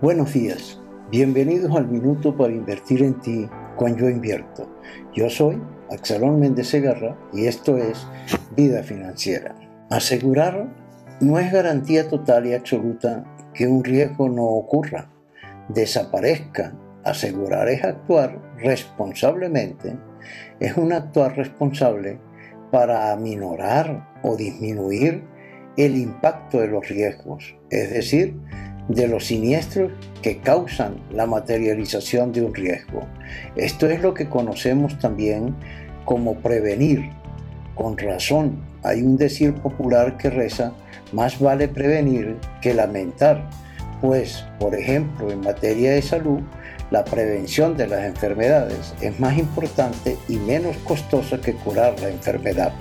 Buenos días, bienvenidos al Minuto para Invertir en Ti con Yo Invierto. Yo soy Axelón Méndez Segarra y esto es Vida Financiera. Asegurar no es garantía total y absoluta que un riesgo no ocurra, desaparezca. Asegurar es actuar responsablemente, es un actuar responsable para aminorar o disminuir el impacto de los riesgos, es decir, de los siniestros que causan la materialización de un riesgo. Esto es lo que conocemos también como prevenir. Con razón, hay un decir popular que reza, más vale prevenir que lamentar, pues, por ejemplo, en materia de salud, la prevención de las enfermedades es más importante y menos costosa que curar la enfermedad.